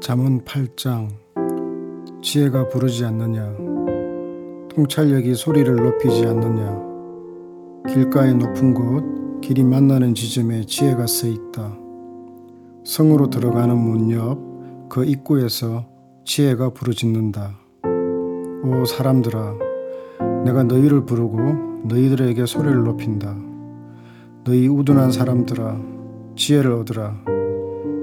잠언 8장 지혜가 부르지 않느냐 통찰력이 소리를 높이지 않느냐 길가의 높은 곳 길이 만나는 지점에 지혜가 서 있다. 성으로 들어가는 문 옆 그 입구에서 지혜가 부르짖는다. 오 사람들아 내가 너희를 부르고 너희들에게 소리를 높인다. 너희 우둔한 사람들아 지혜를 얻으라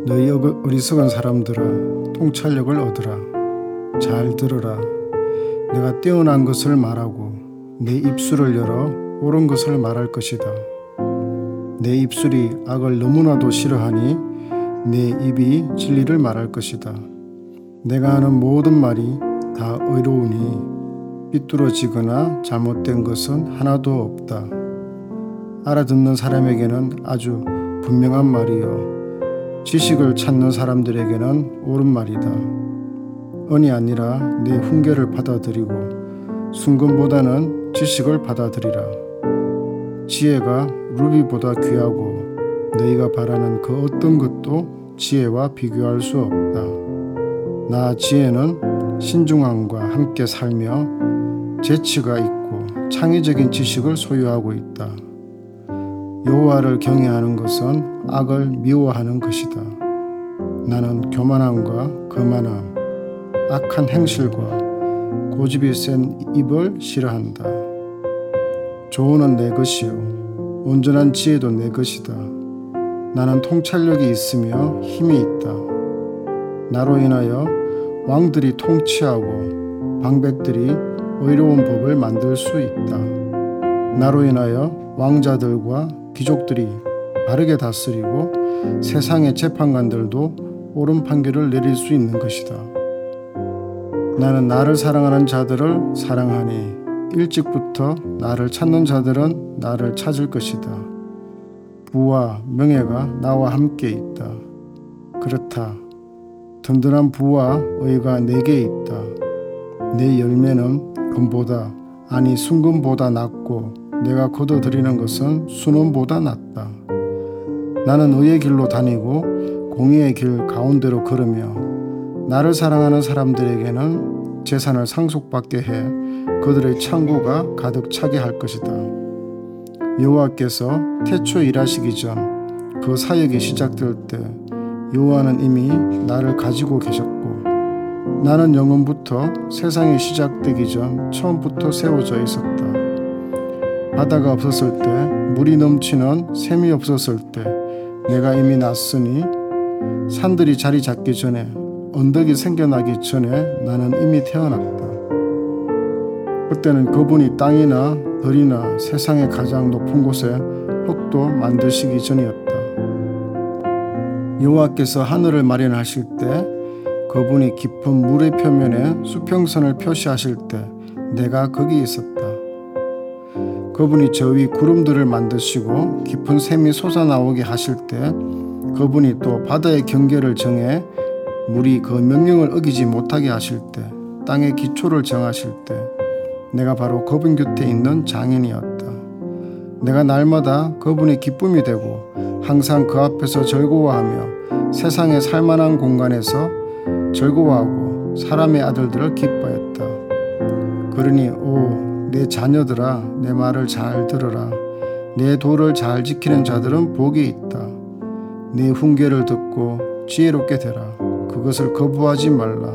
너희 어- 어리석은 사람들아 통찰력을 얻으라. 잘 들으라. 내가 떼어난 것을 말하고 내 입술을 열어 옳은 것을 말할 것이다. 내 입술이 악을 너무나도 싫어하니 내 입이 진리를 말할 것이다. 내가 하는 모든 말이 다 의로우니 삐뚤어지거나 잘못된 것은 하나도 없다. 알아듣는 사람에게는 아주 분명한 말이요 지식을 찾는 사람들에게는 옳은 말이다. 은이 아니라 내 훈계를 받아들이고 순금보다는 지식을 받아들이라. 지혜가 루비보다 귀하고 너희가 바라는 그 어떤 것도 지혜와 비교할 수 없다. 나 지혜는 신중함과 함께 살며 재치가 있고 창의적인 지식을 소유하고 있다. 여호와를 경외하는 것은 악을 미워하는 것이다. 나는 교만함과 거만함, 악한 행실과 고집이 센 입을 싫어한다. 조언은 내 것이요 온전한 지혜도 내 것이다. 나는 통찰력이 있으며 힘이 있다. 나로 인하여 왕들이 통치하고 방백들이 의로운 법을 만들 수 있다. 나로 인하여 왕자들과 귀족들이 바르게 다스리고 세상의 재판관들도 옳은 판결을 내릴 수 있는 것이다. 나는 나를 사랑하는 자들을 사랑하니 일찍부터 나를 찾는 자들은 나를 찾을 것이다. 부와 명예가 나와 함께 있다. 그렇다. 든든한 부와 의가 내게 있다. 내 열매는 금보다 아니 순금보다 낫고 내가 거둬 들이는 것은 순원보다 낫다. 나는 의의 길로 다니고 공의의 길 가운데로 걸으며 나를 사랑하는 사람들에게는 재산을 상속받게 해 그들의 창고가 가득 차게 할 것이다. 여호와께서 태초 일하시기 전 그 사역이 시작될 때 여호와는 이미 나를 가지고 계셨고 나는 영원부터 세상이 시작되기 전 처음부터 세워져 있었다. 바다가 없었을 때 물이 넘치는 샘이 없었을 때 내가 이미 났으니 산들이 자리 잡기 전에 언덕이 생겨나기 전에 나는 이미 태어났다. 그때는 그분이 땅이나 들이나 세상의 가장 높은 곳에 흙도 만드시기 전이었다. 여호와께서 하늘을 마련하실 때 그분이 깊은 물의 표면에 수평선을 표시하실 때 내가 거기 있었다. 그분이 저 위 구름들을 만드시고 깊은 샘이 솟아나오게 하실 때 그분이 또 바다의 경계를 정해 물이 그 명령을 어기지 못하게 하실 때 땅의 기초를 정하실 때 내가 바로 그분 곁에 있는 장인이었다. 내가 날마다 그분의 기쁨이 되고 항상 그 앞에서 즐거워하며 세상의 살만한 공간에서 즐거워하고 사람의 아들들을 기뻐했다. 그러니 오 내 자녀들아 내 말을 잘 들으라 내 도를 잘 지키는 자들은 복이 있다. 내 훈계를 듣고 지혜롭게 되라. 그것을 거부하지 말라.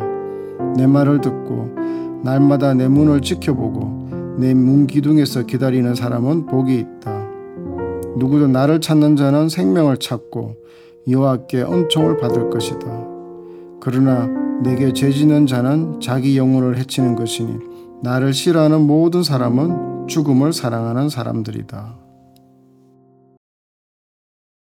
내 말을 듣고 날마다 내 문을 지켜보고 내 문 기둥에서 기다리는 사람은 복이 있다. 누구도 나를 찾는 자는 생명을 찾고 여호와께 은총을 받을 것이다. 그러나 내게 죄지는 자는 자기 영혼을 해치는 것이니 나를 싫어하는 모든 사람은 죽음을 사랑하는 사람들이다.